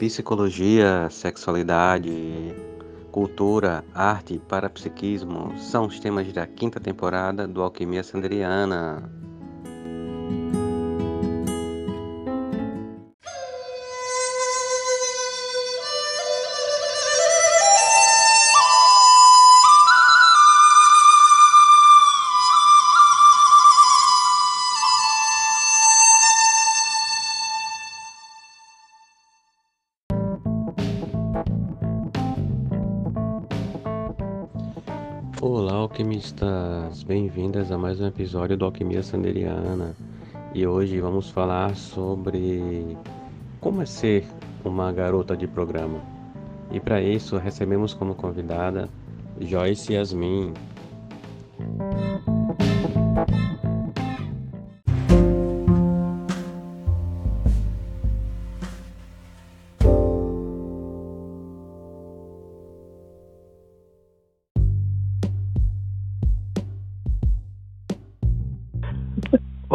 Psicologia, sexualidade, cultura, arte e parapsiquismo são os temas da quinta temporada do Alquimia Sanderiana. Bem-vindas a mais um episódio do Alquimia Sanderiana. E hoje vamos falar sobre como é ser uma garota de programa. E para isso recebemos como convidada Joyce Yasmin.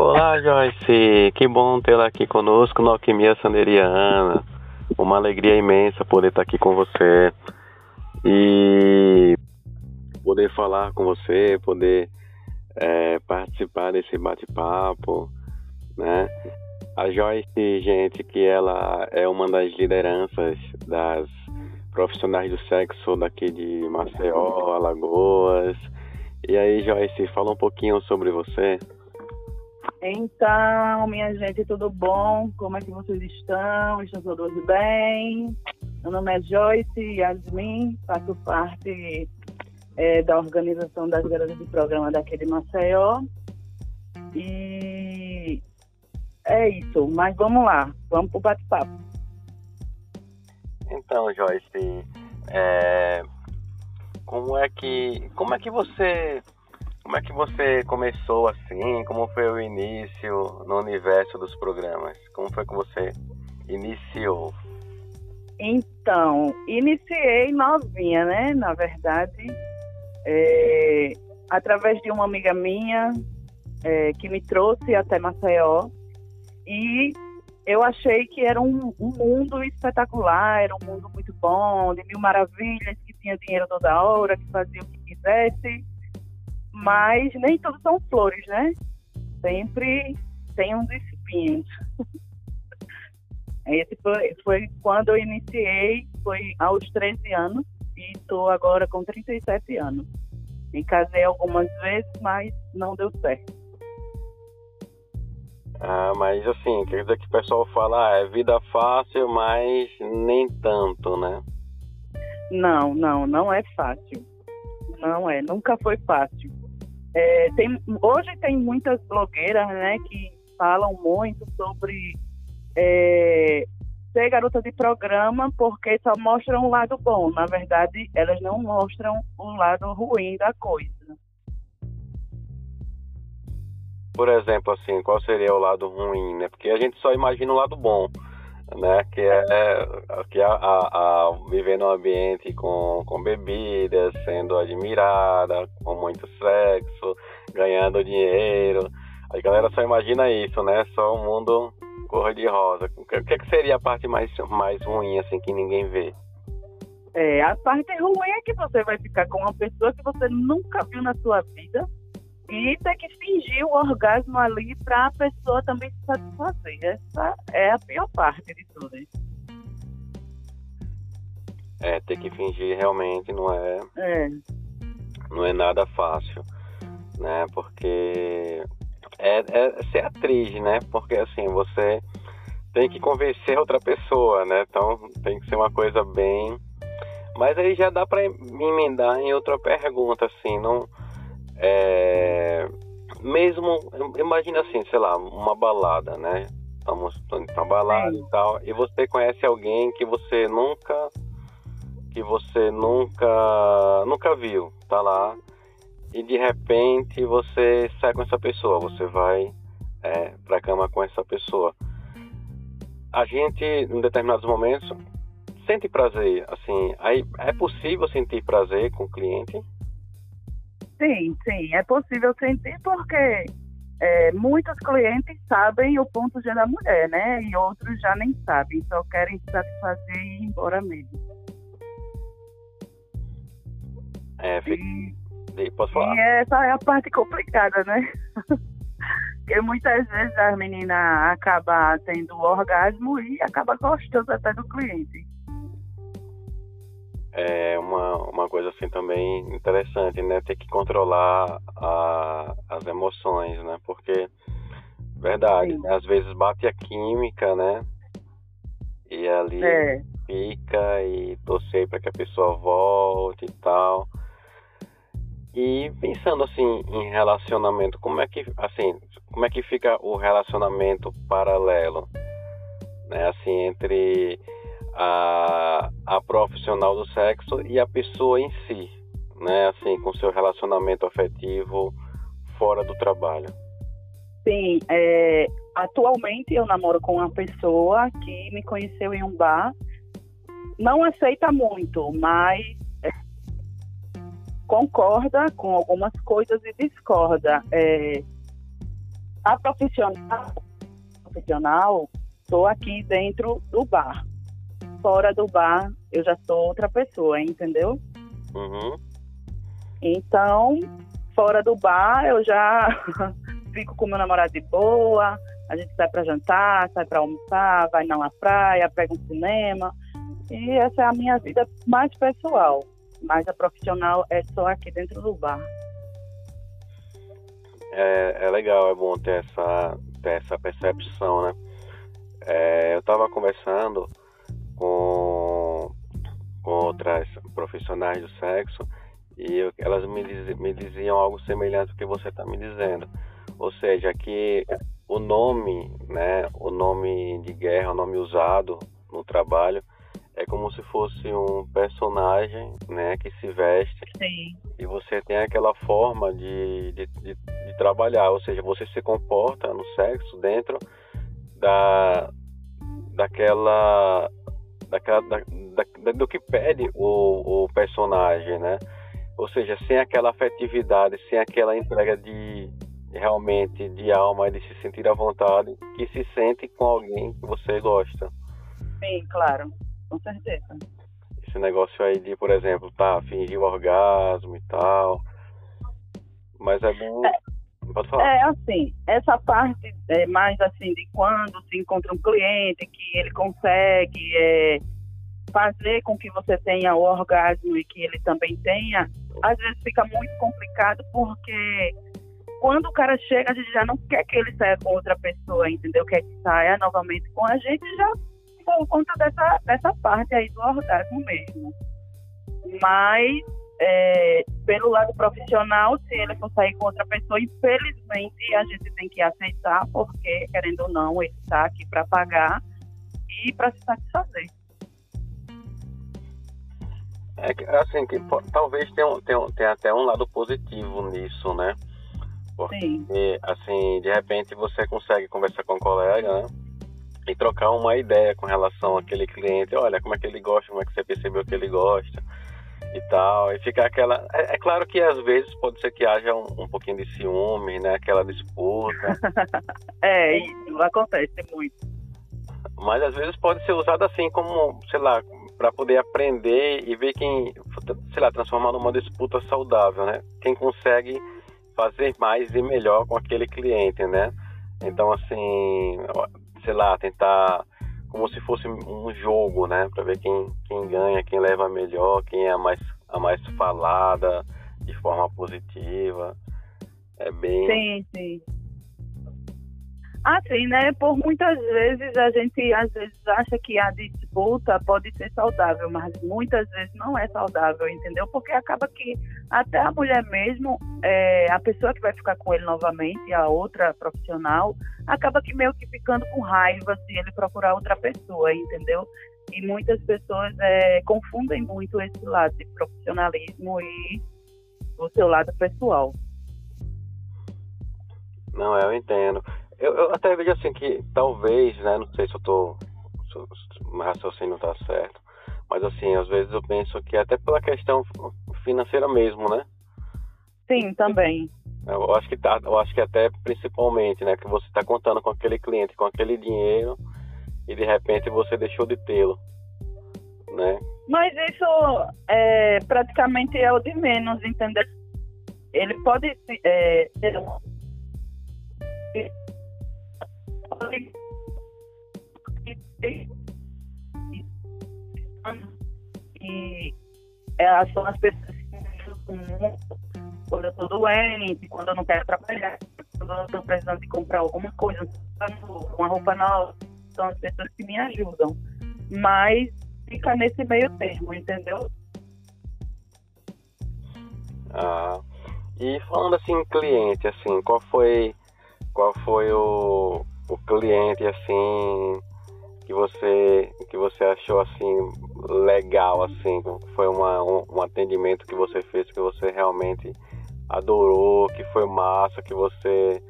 Olá, Joyce. Que bom tê-la aqui conosco no Alquimia Sanderiana. Uma alegria imensa poder estar aqui com você e poder falar com você, poder é, participar desse bate-papo, né? A Joyce, gente, que ela é uma das lideranças das profissionais do sexo daqui de Maceió, Alagoas. E aí, Joyce, fala um pouquinho sobre você. Então, minha gente, tudo bom? Como é que vocês estão? Estão todos bem? Meu nome é Joyce Yasmin, faço parte é, da organização das garotas de programa daqui de Maceió. E é isso, mas vamos lá, vamos pro bate-papo. Então, Joyce, é, como é que como é que você como é que você começou assim? Como foi o início no universo dos programas? Como foi que você iniciou? Então, iniciei novinha, né? Na verdade, é, através de uma amiga minha é, que me trouxe até Maceió e eu achei que era um, um, mundo espetacular, era um mundo muito bom, de mil maravilhas, que tinha dinheiro toda hora, que fazia o que quisesse mas nem tudo são flores, né? Sempre tem uns espinhos. Esse foi, foi quando eu iniciei, foi aos 13 anos, e estou agora com 37 anos. Me casei algumas vezes, mas não deu certo. Ah, mas assim, quer dizer que o pessoal fala, ah, é vida fácil, mas nem tanto, né? Não, não, não é fácil. Não é, nunca foi fácil. É, tem, hoje tem muitas blogueiras né, que falam muito sobre é, ser garota de programa porque só mostram o lado bom. Na verdade, elas não mostram o lado ruim da coisa. Por exemplo, assim, qual seria o lado ruim, né? Porque a gente só imagina o lado bom né? Que é que a, a, a, viver num ambiente com, com bebidas, sendo admirada, com muito sexo, ganhando dinheiro. A galera só imagina isso, né? Só um mundo cor de rosa. O que, que seria a parte mais, mais ruim, assim, que ninguém vê? É, a parte ruim é que você vai ficar com uma pessoa que você nunca viu na sua vida e ter que fingir o orgasmo ali para a pessoa também se satisfazer. Essa é a pior parte de tudo. É, ter que fingir realmente não é, é. não é nada fácil, né? Porque é, é ser atriz, né? Porque assim, você tem que convencer outra pessoa, né? Então tem que ser uma coisa bem. Mas aí já dá para emendar em outra pergunta, assim, não é, mesmo, imagina assim, sei lá, uma balada, né? Estamos pra balada e tal, e você conhece alguém que você nunca, que você nunca, nunca viu, tá lá, e de repente você sai com essa pessoa, você vai é, pra cama com essa pessoa. A gente, em determinados momentos, sente prazer, assim, aí é possível sentir prazer com o cliente? Sim, sim, é possível sentir porque é, muitos clientes sabem o ponto G da mulher, né? E outros já nem sabem, só querem se satisfazer e ir embora mesmo. É, fica... e, posso falar? E essa é a parte complicada, né? Porque muitas vezes as meninas acabam tendo orgasmo e acaba gostando até do cliente. É uma, uma coisa assim também interessante, né? Ter que controlar a, as emoções, né? Porque, verdade, né? às vezes bate a química, né? E ali é. fica e torcer para que a pessoa volte e tal. E pensando assim em relacionamento, como é que assim, como é que fica o relacionamento paralelo, né? Assim entre a, a profissional do sexo e a pessoa em si, né? Assim, com seu relacionamento afetivo fora do trabalho. Sim, é, atualmente eu namoro com uma pessoa que me conheceu em um bar. Não aceita muito, mas concorda com algumas coisas e discorda. É, a profissional, profissional, estou aqui dentro do bar. Fora do bar, eu já sou outra pessoa, entendeu? Uhum. Então, fora do bar, eu já fico com meu namorado de boa. A gente sai para jantar, sai para almoçar, vai na praia, pega um cinema. E essa é a minha vida mais pessoal mas a profissional é só aqui dentro do bar. É, é legal, é bom ter essa, ter essa percepção, né? É, eu estava conversando com, com outras profissionais do sexo e eu, elas me, diz, me diziam algo semelhante ao que você está me dizendo. Ou seja, que o nome, né, o nome de guerra, o nome usado no trabalho, é como se fosse um personagem, né, que se veste. Sim. E você tem aquela forma de, de, de, de, trabalhar, ou seja, você se comporta no sexo dentro da daquela daquela da, da, do que pede o, o personagem, né? Ou seja, sem aquela afetividade, sem aquela entrega de realmente de alma, de se sentir à vontade, que se sente com alguém que você gosta. Sim, claro com certeza. Esse negócio aí de, por exemplo, tá, fingir o orgasmo e tal. Mas é bom. É, Pode falar. É assim, essa parte é mais assim de quando se encontra um cliente que ele consegue é, fazer com que você tenha o orgasmo e que ele também tenha, às vezes fica muito complicado porque quando o cara chega, a gente já não quer que ele saia com outra pessoa, entendeu? Quer que saia novamente com a gente já por conta dessa, dessa parte aí do orgasmo mesmo. Mas, é, pelo lado profissional, se ele for sair com outra pessoa, infelizmente a gente tem que aceitar, porque, querendo ou não, ele está aqui para pagar e para se satisfazer. É assim, que talvez tenha, tenha, tenha até um lado positivo nisso, né? Porque, Sim. assim, de repente você consegue conversar com um colega, né? e trocar uma ideia com relação àquele cliente. Olha, como é que ele gosta, como é que você percebeu que ele gosta e tal. E ficar aquela. É, é claro que às vezes pode ser que haja um, um pouquinho de ciúme, né? Aquela disputa. é, isso acontece muito. Mas às vezes pode ser usado assim como, sei lá, para poder aprender e ver quem, sei lá, transformar numa disputa saudável, né? Quem consegue fazer mais e melhor com aquele cliente, né? Então, assim, sei lá, tentar como se fosse um jogo, né, para ver quem, quem ganha, quem leva melhor, quem é a mais a mais falada de forma positiva. É bem Sim, sim. Assim, né? Por muitas vezes a gente às vezes acha que a disputa pode ser saudável, mas muitas vezes não é saudável, entendeu? Porque acaba que até a mulher mesmo, é, a pessoa que vai ficar com ele novamente, a outra profissional, acaba que meio que ficando com raiva se ele procurar outra pessoa, entendeu? E muitas pessoas é, confundem muito esse lado de profissionalismo e o seu lado pessoal. Não, eu entendo. Eu, eu, até vejo assim que talvez, né, não sei se eu tô, se, o raciocínio tá certo, mas assim, às vezes eu penso que até pela questão financeira mesmo, né? Sim, também. Eu acho que tá, eu acho que até principalmente, né, que você está contando com aquele cliente, com aquele dinheiro e de repente você deixou de tê-lo, né? Mas isso é, praticamente é o de menos, entendeu? Ele pode é, ter um... e é, são as pessoas quando eu estou doente, quando eu não quero trabalhar, quando eu estou precisando de comprar alguma coisa, uma roupa nova, são as pessoas que me ajudam. Mas fica nesse meio termo, entendeu? Ah, e falando assim, cliente, assim, qual foi, qual foi o, o cliente, assim, que você, que você achou, assim, legal, assim, foi uma, um, um atendimento que você fez que você realmente adorou, que foi massa, que você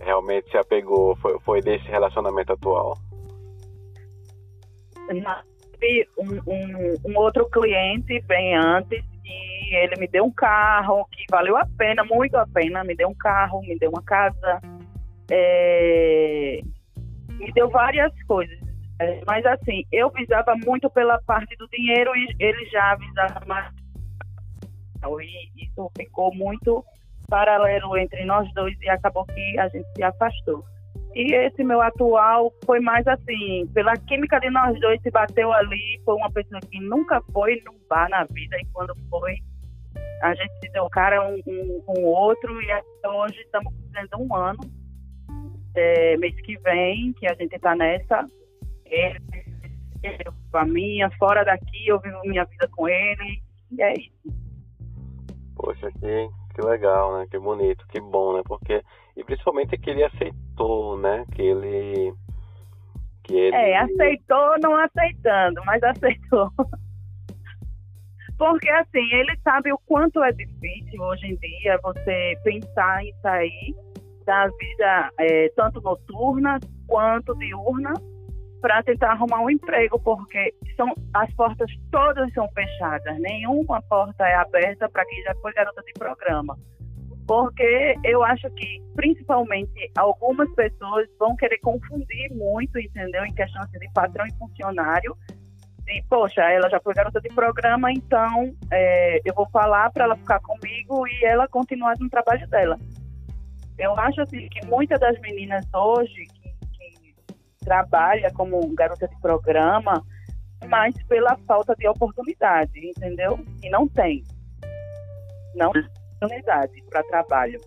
realmente se apegou, foi, foi desse relacionamento atual? Um, um, um, outro cliente bem antes e ele me deu um carro que valeu a pena, muito a pena, me deu um carro, me deu uma casa, é, me deu várias coisas. Mas assim, eu visava muito pela parte do dinheiro e ele já visava mais e isso ficou muito paralelo entre nós dois e acabou que a gente se afastou. E esse meu atual foi mais assim, pela química de nós dois se bateu ali, foi uma pessoa que nunca foi num bar na vida e quando foi, a gente se deu cara um com um, o outro e até hoje estamos fazendo um ano, é, mês que vem, que a gente está nessa, ele, ele a minha, fora daqui, eu vivo minha vida com ele, e é isso. Poxa, que, que legal, né? Que bonito, que bom, né? Porque, e principalmente que ele aceitou, né? Que ele. Que ele... É, aceitou não aceitando, mas aceitou. Porque assim, ele sabe o quanto é difícil hoje em dia você pensar em sair da vida é, tanto noturna quanto diurna para tentar arrumar um emprego, porque são, as portas todas são fechadas, nenhuma porta é aberta para quem já foi garota de programa. Porque eu acho que, principalmente, algumas pessoas vão querer confundir muito, entendeu? Em questão assim, de patrão e funcionário. E, poxa, ela já foi garota de programa, então é, eu vou falar para ela ficar comigo e ela continuar no trabalho dela. Eu acho assim que muitas das meninas hoje trabalha como garota de programa, mas pela falta de oportunidade, entendeu? E não tem. Não tem oportunidade para trabalho.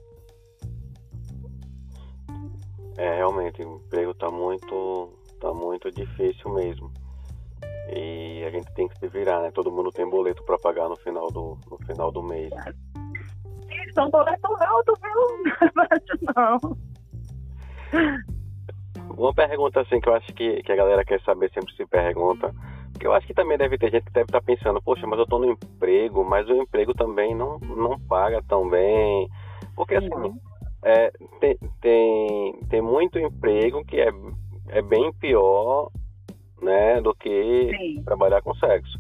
É, realmente, o emprego está muito, tá muito difícil mesmo. E a gente tem que se virar, né? Todo mundo tem boleto para pagar no final do, no final do mês. São boletos altos, viu? Não. Uma pergunta assim que eu acho que, que a galera quer saber, sempre se pergunta, que eu acho que também deve ter gente que deve estar tá pensando, poxa, mas eu estou no emprego, mas o emprego também não, não paga tão bem. Porque assim, é, tem, tem, tem muito emprego que é, é bem pior né, do que Sim. trabalhar com sexo.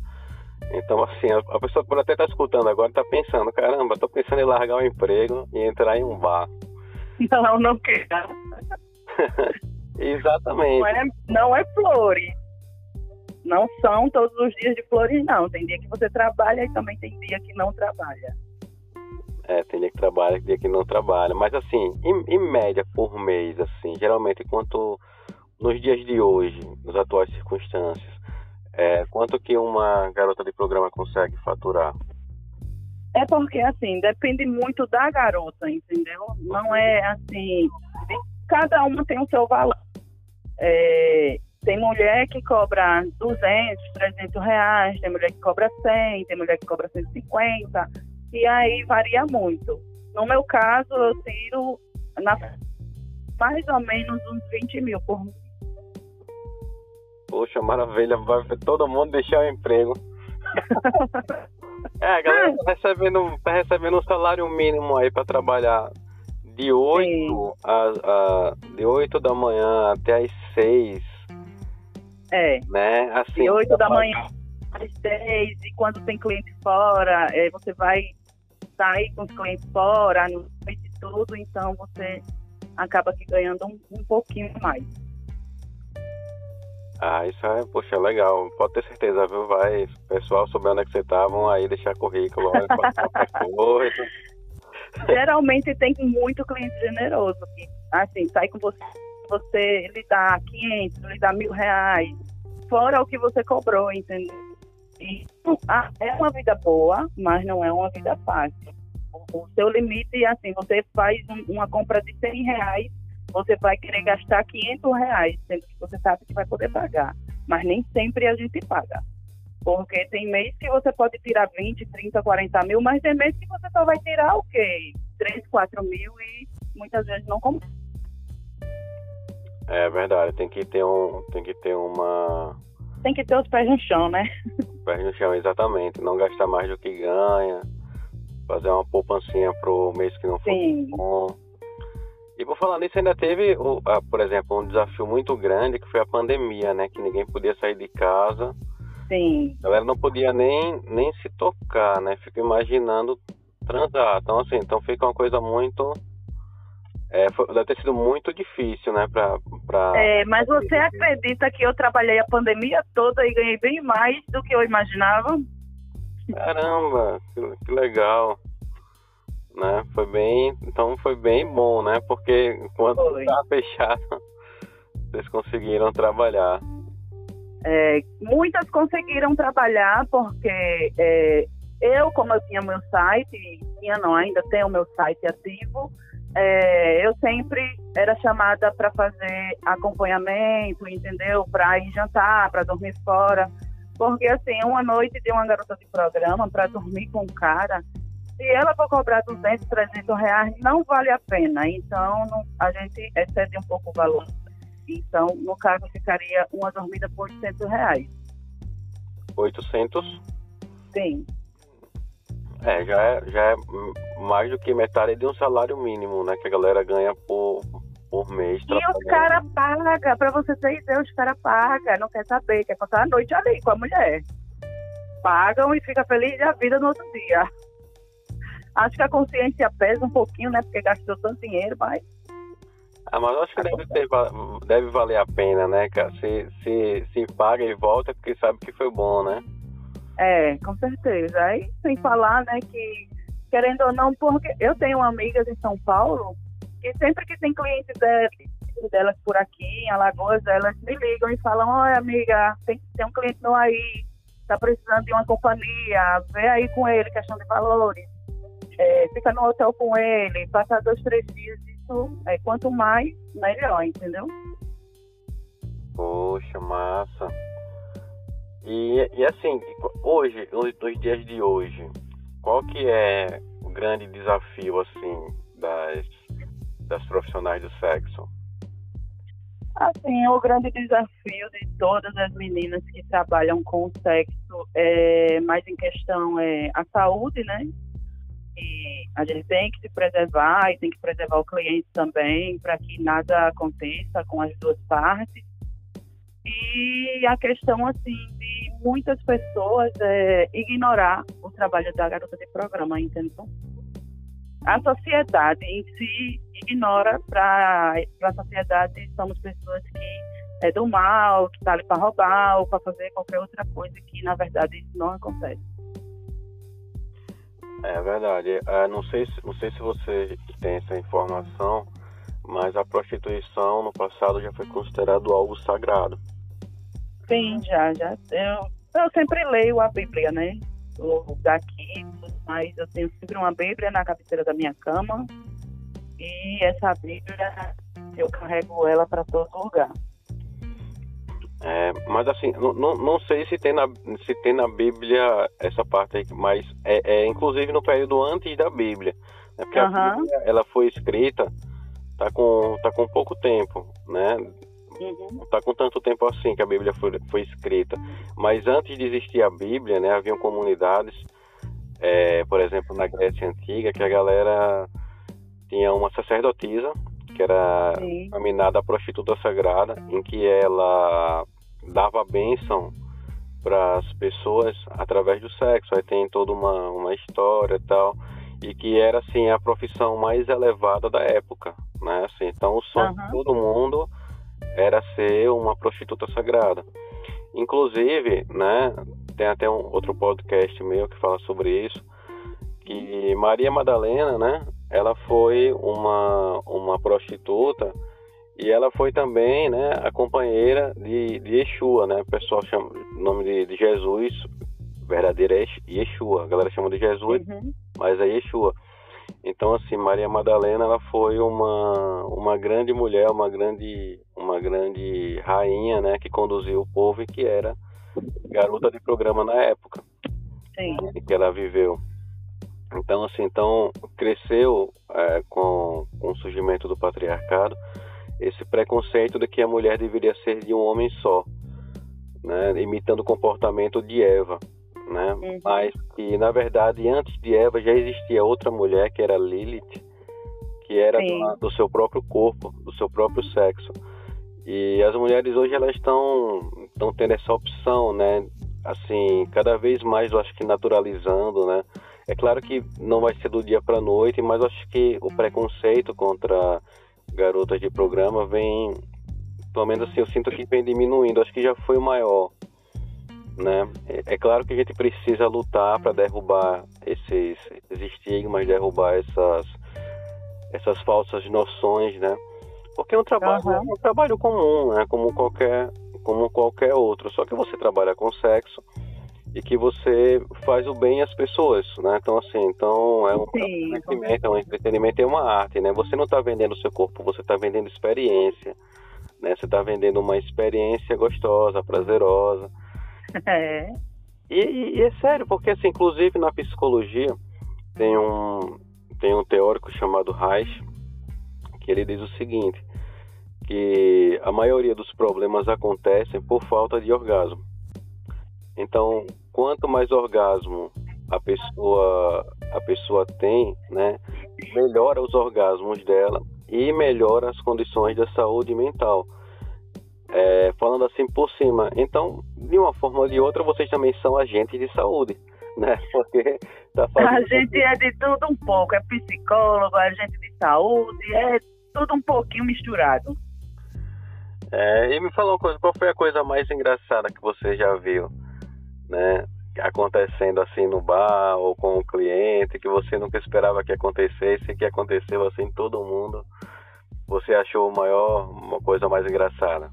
Então, assim, a, pessoa pode até estar tá escutando agora, está pensando, caramba, estou pensando em largar o emprego e entrar em um bar. Não, não quero. Exatamente. Não é, não é flores. Não são todos os dias de flores, não. Tem dia que você trabalha e também tem dia que não trabalha. É, tem dia que trabalha e dia que não trabalha. Mas assim, em, em média por mês, assim, geralmente quanto nos dias de hoje, nas atuais circunstâncias, é, quanto que uma garota de programa consegue faturar? É porque, assim, depende muito da garota, entendeu? Não é assim. Cada uma tem o seu valor. É, tem mulher que cobra 200, 300 reais, tem mulher que cobra 100, tem mulher que cobra 150, e aí varia muito. No meu caso, eu tiro na, mais ou menos uns 20 mil por mês. Poxa, maravilha, vai todo mundo deixar o emprego. é, a galera tá recebendo, tá recebendo um salário mínimo aí para trabalhar de 8, a, a, de 8 da manhã até as 6. É. Né? Assim, de 8 da manhã às 6, e quando tem cliente fora, é, você vai sair com os clientes fora, no tudo, então você acaba aqui ganhando um, um pouquinho mais. Ah, isso é, poxa, legal. Pode ter certeza, viu? Vai, pessoal, souber onde é que você tá, vão aí deixar currículo, olha, qualquer coisa. Geralmente tem muito cliente generoso, que, assim, sai com você, você lhe dá 500, lhe dá mil reais, fora o que você cobrou, entendeu? E, ah, é uma vida boa, mas não é uma vida fácil. O, o seu limite, assim, você faz um, uma compra de 100 reais, você vai querer gastar 500 reais, sendo que você sabe que vai poder pagar. Mas nem sempre a gente paga. Porque tem mês que você pode tirar 20, 30, 40 mil, mas tem mês que você só vai tirar o quê? 3, 4 mil e muitas vezes não compensa. É verdade, tem que ter um, tem que ter uma tem que ter os pés no chão, né? Pés no chão, exatamente. Não gastar mais do que ganha. Fazer uma poupancinha pro mês que não for Sim. bom. E por falar nisso, ainda teve, por exemplo, um desafio muito grande que foi a pandemia, né? Que ninguém podia sair de casa. Sim. A galera não podia nem, nem se tocar, né? Fico imaginando transar. Então, assim, então fica uma coisa muito é, foi, deve ter sido muito difícil, né? Pra, pra... É, mas você acredita que eu trabalhei a pandemia toda e ganhei bem mais do que eu imaginava? Caramba, que, que legal. Né? Foi bem, então foi bem bom, né? Porque enquanto estava fechado, vocês conseguiram trabalhar. É, muitas conseguiram trabalhar porque é, eu, como eu tinha meu site, tinha não, ainda tenho o meu site ativo, é, eu sempre era chamada para fazer acompanhamento, entendeu? Para ir jantar, para dormir fora. Porque, assim, uma noite de uma garota de programa para dormir com um cara, se ela for cobrar 200, 300 reais, não vale a pena. Então, não, a gente excede um pouco o valor. Então, no caso, ficaria uma dormida por 800 reais. 800? Sim. É, já é, já é mais do que metade de um salário mínimo, né? Que a galera ganha por, por mês. E os caras pagam, pra você ter ideia, os caras pagam, não quer saber, quer passar a noite ali com a mulher. Pagam e fica feliz da vida no outro dia. Acho que a consciência pesa um pouquinho, né? Porque gastou tanto dinheiro, mas. Ah, mas acho que deve, ter, deve valer a pena, né, cara? Se, se, se paga e volta, porque sabe que foi bom, né? É, com certeza. Aí, sem falar, né, que, querendo ou não, porque eu tenho amigas em São Paulo que sempre que tem clientes delas por aqui, em Alagoas, elas me ligam e falam, olha, amiga, tem, tem um cliente meu aí, tá precisando de uma companhia, vê aí com ele, questão de valores. É, fica no hotel com ele, passa dois, três dias, isso, é, quanto mais, melhor, entendeu? Poxa, massa. E, e assim, hoje, nos dias de hoje, qual que é o grande desafio assim das, das profissionais do sexo? Assim, o grande desafio de todas as meninas que trabalham com o sexo é mais em questão é a saúde, né? A gente tem que se preservar e tem que preservar o cliente também para que nada aconteça com as duas partes. E a questão, assim, de muitas pessoas é, ignorar o trabalho da garota de programa, entendeu? A sociedade em si ignora para a sociedade, somos pessoas que é do mal, que está ali para roubar ou para fazer qualquer outra coisa que, na verdade, isso não acontece. É verdade. É, não, sei se, não sei se você tem essa informação, mas a prostituição no passado já foi considerado algo sagrado. Sim, já, já. Eu, eu sempre leio a Bíblia, né? Daqui, mas eu tenho sempre uma Bíblia na cabeceira da minha cama. E essa Bíblia, eu carrego ela para todo lugar. É, mas assim, não, não sei se tem, na, se tem na Bíblia essa parte aí, mas é, é inclusive no período antes da Bíblia. Né? Porque uhum. a Bíblia, ela foi escrita tá com, tá com pouco tempo, né? Uhum. Não está com tanto tempo assim que a Bíblia foi, foi escrita. Mas antes de existir a Bíblia, né, haviam comunidades, é, por exemplo, na Grécia Antiga, que a galera tinha uma sacerdotisa, que era denominada prostituta sagrada, em que ela dava bênção para as pessoas através do sexo. Aí tem toda uma, uma história e tal. e que era assim a profissão mais elevada da época, né? Assim, então o sonho uhum. de todo mundo era ser uma prostituta sagrada. Inclusive, né, tem até um outro podcast meu que fala sobre isso, que Maria Madalena, né, ela foi uma uma prostituta e ela foi também, né, a companheira de, de Yeshua, né? O pessoal chama o nome de, de Jesus verdadeiro é Yeshua. A galera chama de Jesus, uhum. mas é Yeshua. Então, assim, Maria Madalena, ela foi uma, uma grande mulher, uma grande, uma grande rainha, né, que conduziu o povo e que era garota de programa na época Sim. em que ela viveu. Então, assim, então cresceu é, com, com o surgimento do patriarcado esse preconceito de que a mulher deveria ser de um homem só, né, imitando o comportamento de Eva né? Uhum. Mas que na verdade antes de Eva já existia outra mulher que era Lilith, que era do, do, seu próprio corpo, do seu próprio sexo. E as mulheres hoje elas estão estão tendo essa opção, né? Assim, cada vez mais eu acho que naturalizando, né? É claro que não vai ser do dia para noite, mas acho que o preconceito contra garotas de programa vem, pelo menos assim, eu sinto que vem diminuindo. Acho que já foi o maior né? É, é claro que a gente precisa lutar para derrubar esses, esses estigmas, derrubar essas, essas falsas noções, né? Porque é um trabalho, uhum. é um trabalho comum, né? Como qualquer, como qualquer outro. Só que você trabalha com sexo e que você faz o bem às pessoas, né? Então assim, então é um entretenimento, é um entretenimento, é uma arte, né? Você não está vendendo o seu corpo, você está vendendo experiência, né? Você está vendendo uma experiência gostosa, prazerosa. É. E, e, é sério, porque assim, inclusive na psicologia tem um, tem um teórico chamado Reich que ele diz o seguinte, que a maioria dos problemas acontecem por falta de orgasmo. Então, quanto mais orgasmo a pessoa a pessoa tem, né, melhora os orgasmos dela e melhora as condições da saúde mental. É, falando assim por cima. Então, de uma forma ou de outra, vocês também são agentes de saúde, né? Porque tá fazendo... A gente é de tudo um pouco, é psicólogo, agente de saúde, é tudo um pouquinho misturado. É, e me falou uma coisa, qual foi a coisa mais engraçada que você já viu, né? Acontecendo assim no bar ou com o cliente, que você nunca esperava que acontecesse que aconteceu assim todo mundo. Você achou maior, uma coisa mais engraçada?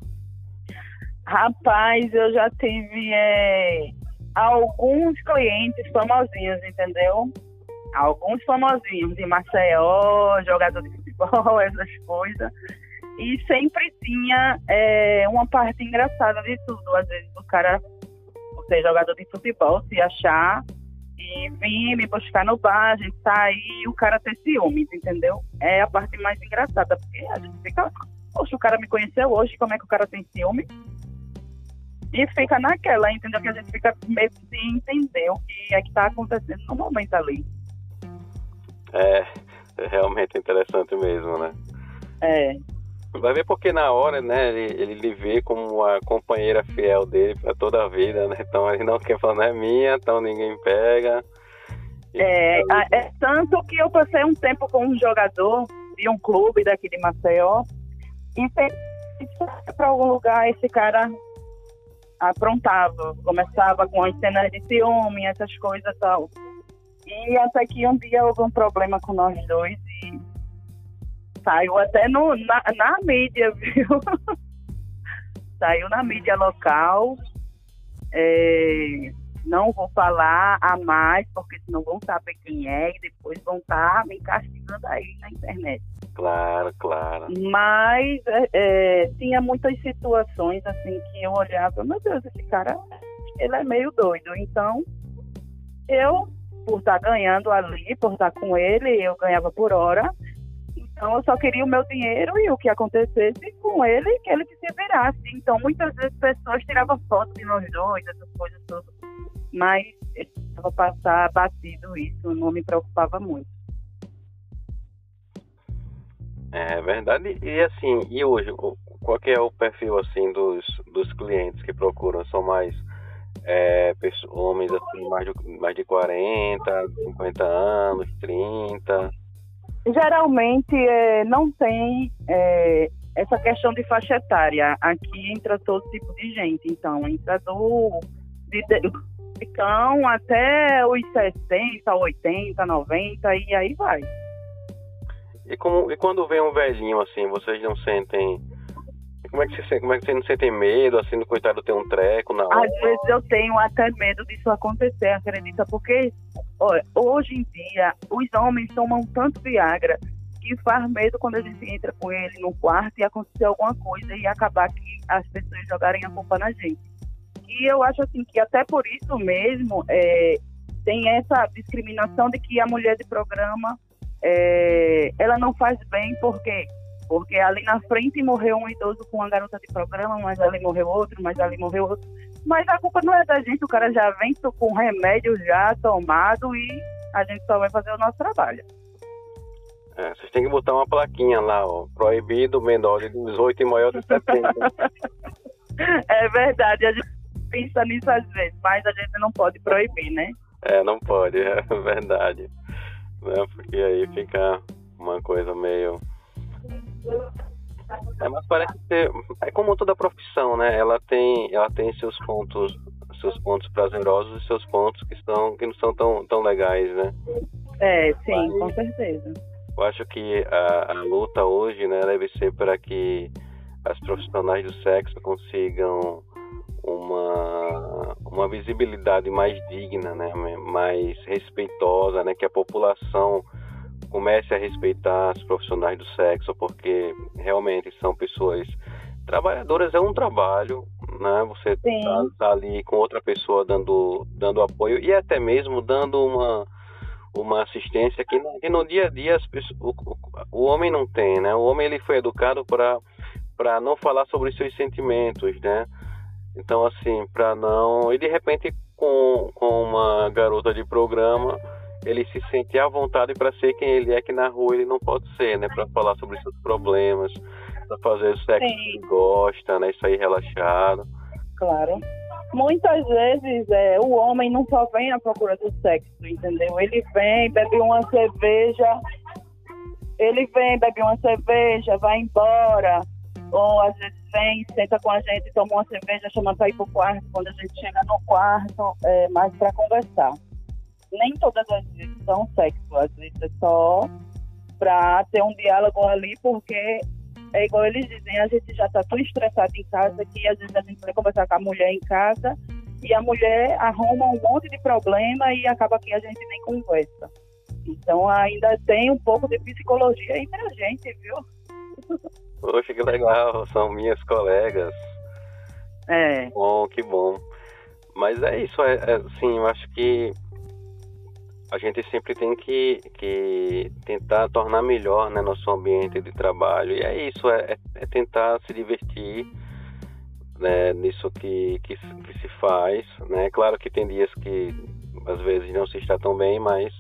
Rapaz, eu já tive é, alguns clientes famosinhos, entendeu? Alguns famosinhos de Maceió, jogador de futebol, essas coisas. E sempre tinha é, uma parte engraçada de tudo. Às vezes o cara, você jogador de futebol, se achar e vir me buscar no bar, a gente sair e o cara ter ciúmes, entendeu? É a parte mais engraçada, porque a gente fica, poxa, o cara me conheceu hoje, como é que o cara tem ciúme? E fica naquela, entendeu? Que a gente fica meio sem entender o que é que está acontecendo no momento ali. É, é realmente interessante mesmo, né? É. Vai ver porque na hora, né, ele, ele lhe vê como a companheira fiel dele para toda a vida, né? Então ele não quer falar, não é minha, então ninguém pega. É, é tanto que eu passei um tempo com um jogador de um clube daqui de Maceió e para algum lugar esse cara aprontava, começava com as cenas de ciúme, essas coisas e tal. E até que um dia houve um problema com nós dois e saiu até no, na, na mídia, viu? saiu na mídia local. É, não vou falar a mais, porque senão vão saber quem é e depois vão estar tá me castigando aí na internet. Claro, claro. Mas é, é, tinha muitas situações assim que eu olhava, meu Deus, esse cara, ele é meio doido. Então, eu, por estar tá ganhando ali, por estar tá com ele, eu ganhava por hora. Então, eu só queria o meu dinheiro e o que acontecesse com ele, que ele se virasse. Então, muitas vezes pessoas tiravam fotos de nós dois, essas coisas todas. Mas estava passar batido isso, não me preocupava muito. É verdade. E assim, e hoje, qual que é o perfil assim dos, dos clientes que procuram? São mais é, homens assim, mais de, mais de 40, 50 anos, 30? Geralmente é, não tem é, essa questão de faixa etária. Aqui entra todo tipo de gente. Então, entra do de, cão até os 60, 80, 90 e aí vai. E, como, e quando vem um velhinho assim, vocês não sentem como é que você, como é que você não sente medo, assim, do coitado ter um treco na hora? Às vezes eu tenho até medo disso acontecer, acredita? Porque olha, hoje em dia os homens tomam tanto Viagra que faz medo quando a gente entra com ele no quarto e acontecer alguma coisa e acabar que as pessoas jogarem a culpa na gente. E eu acho assim que até por isso mesmo é, tem essa discriminação de que a mulher de programa é, ela não faz bem porque porque ali na frente morreu um idoso com uma garota de programa, mas ali morreu outro, mas ali morreu outro. Mas a culpa não é da gente, o cara já vem com remédio já tomado e a gente só vai fazer o nosso trabalho. É, vocês têm que botar uma plaquinha lá, ó, proibido menor de 18 e maior de 70. é verdade, a gente pensa nisso às vezes, mas a gente não pode proibir, né? É, não pode, é verdade. Né? Porque aí fica uma coisa meio é, mas parece ser é como toda profissão, né? Ela tem, ela tem seus pontos, seus pontos prazerosos e seus pontos que estão que não são tão tão legais, né? É, sim, mas, com certeza. Eu acho que a, a luta hoje, né, deve ser para que as profissionais do sexo consigam uma uma visibilidade mais digna, né, mais respeitosa, né, que a população comece a respeitar os profissionais do sexo, porque realmente são pessoas trabalhadoras, é um trabalho, né? Você está tá ali com outra pessoa dando, dando apoio e até mesmo dando uma, uma assistência que, que no dia a dia as pessoas, o, o homem não tem, né? O homem ele foi educado para para não falar sobre seus sentimentos, né? Então assim, para não e de repente com, com uma garota de programa ele se sente à vontade para ser quem ele é, que na rua ele não pode ser, né? Para falar sobre seus problemas, para fazer o sexo Sim. que gosta, né? Sair relaxado. Claro. Muitas vezes é, o homem não só vem à procura do sexo, entendeu? Ele vem, bebe uma cerveja, ele vem, bebe uma cerveja, vai embora, ou às vezes vem, senta com a gente, toma uma cerveja, chama para ir pro quarto, quando a gente chega no quarto, é mais para conversar nem todas as vezes são sexo, às vezes é só para ter um diálogo ali, porque é igual eles dizem, a gente já está tão estressado em casa que às vezes a gente vai conversar com a mulher em casa e a mulher arruma um monte de problema e acaba que a gente nem conversa. Então ainda tem um pouco de psicologia entre a gente, viu? Poxa, que legal, são minhas colegas. É. Bom, que bom. Mas é isso, é, é, sim, eu acho que a gente sempre tem que, que tentar tornar melhor né, nosso ambiente de trabalho. E é isso, é, é tentar se divertir né, nisso que, que, que, se faz. Né? Claro que tem dias que às vezes não se está tão bem, mas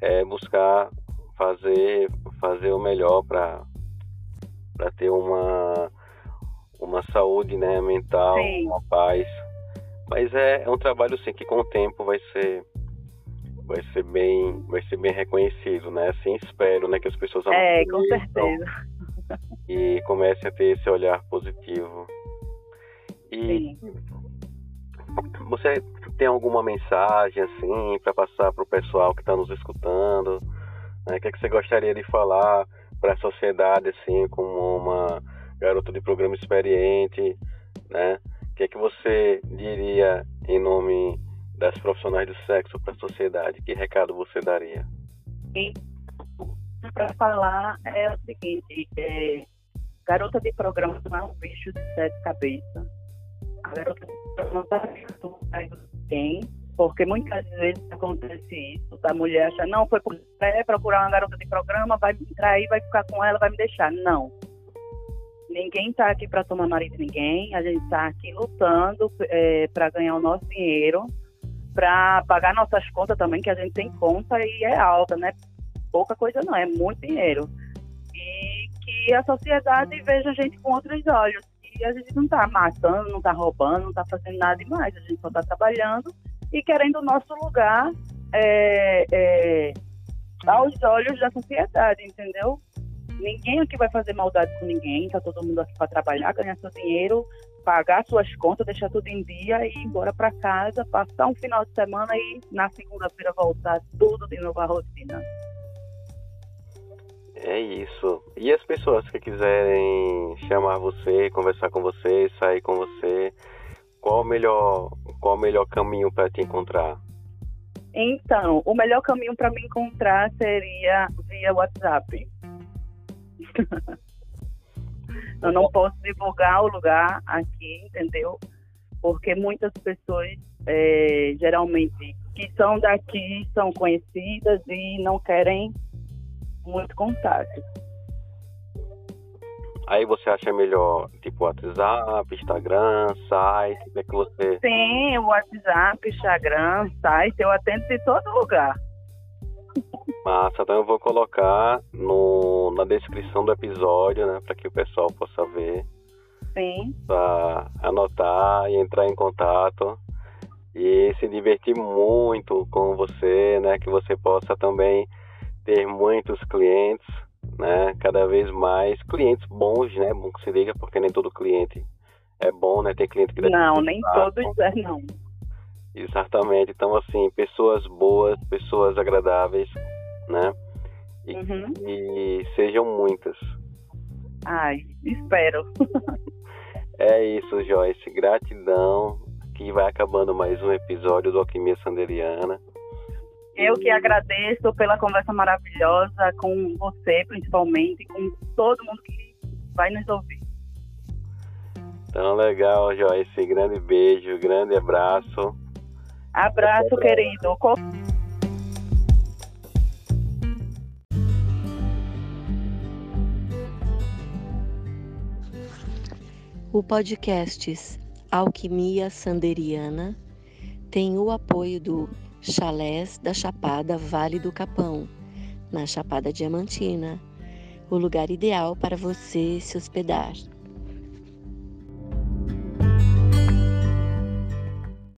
é buscar fazer, fazer o melhor para ter uma, uma saúde né, mental, Sim. uma paz. Mas é, é um trabalho sim que com o tempo vai ser vai ser bem, vai ser bem reconhecido, né? Assim espero, né, que as pessoas É, com certeza. E comecem a ter esse olhar positivo. E Sim. você tem alguma mensagem assim para passar para o pessoal que está nos escutando? Né? O que, é que você gostaria de falar para a sociedade assim, como uma garota de programa experiente, né? O que é que você diria em nome das profissionais do sexo para a sociedade, que recado você daria? Para falar é o seguinte, é, garota de programa não é um bicho de sete cabeças. A garota de programa está tem, porque muitas vezes acontece isso, a mulher acha, não, foi procurar uma garota de programa, vai entrar aí, vai ficar com ela, vai me deixar. Não. Ninguém está aqui para tomar marido de ninguém, a gente está aqui lutando é, para ganhar o nosso dinheiro para pagar nossas contas também, que a gente tem conta e é alta, né? Pouca coisa não, é muito dinheiro. E que a sociedade veja a gente com outros olhos. e a gente não está matando, não está roubando, não está fazendo nada demais. A gente só está trabalhando e querendo o nosso lugar é, é, aos olhos da sociedade, entendeu? Ninguém aqui vai fazer maldade com ninguém, tá todo mundo aqui para trabalhar, ganhar seu dinheiro, pagar suas contas, deixar tudo em dia e ir embora para casa, passar um final de semana e na segunda-feira voltar tudo de novo à rotina. É isso. E as pessoas que quiserem chamar você, conversar com você, sair com você, qual o melhor, qual o melhor caminho para te encontrar? Então, o melhor caminho para me encontrar seria via WhatsApp. eu não posso divulgar o lugar aqui, entendeu? Porque muitas pessoas, é, geralmente, que são daqui, são conhecidas e não querem muito contato. Aí você acha melhor, tipo, WhatsApp, Instagram, site, como é que você... Sim, WhatsApp, Instagram, site, eu atendo de todo lugar. Massa, então eu vou colocar no, na descrição do episódio, né, para que o pessoal possa ver. Sim. Para anotar e entrar em contato e se divertir muito com você, né, que você possa também ter muitos clientes, né, cada vez mais clientes bons, né, bom que se liga, porque nem todo cliente é bom, né, tem cliente que Não, nem todos é não. Exatamente. Então, assim, pessoas boas, pessoas agradáveis, né? E, uhum. e sejam muitas. Ai, espero. é isso, Joyce. Gratidão. Que vai acabando mais um episódio do Alquimia Sanderiana. Eu que agradeço pela conversa maravilhosa com você, principalmente, com todo mundo que vai nos ouvir. Então, legal, Joyce. Grande beijo, grande abraço. Abraço, querido. O podcast Alquimia Sanderiana tem o apoio do Chalés da Chapada Vale do Capão, na Chapada Diamantina, o lugar ideal para você se hospedar.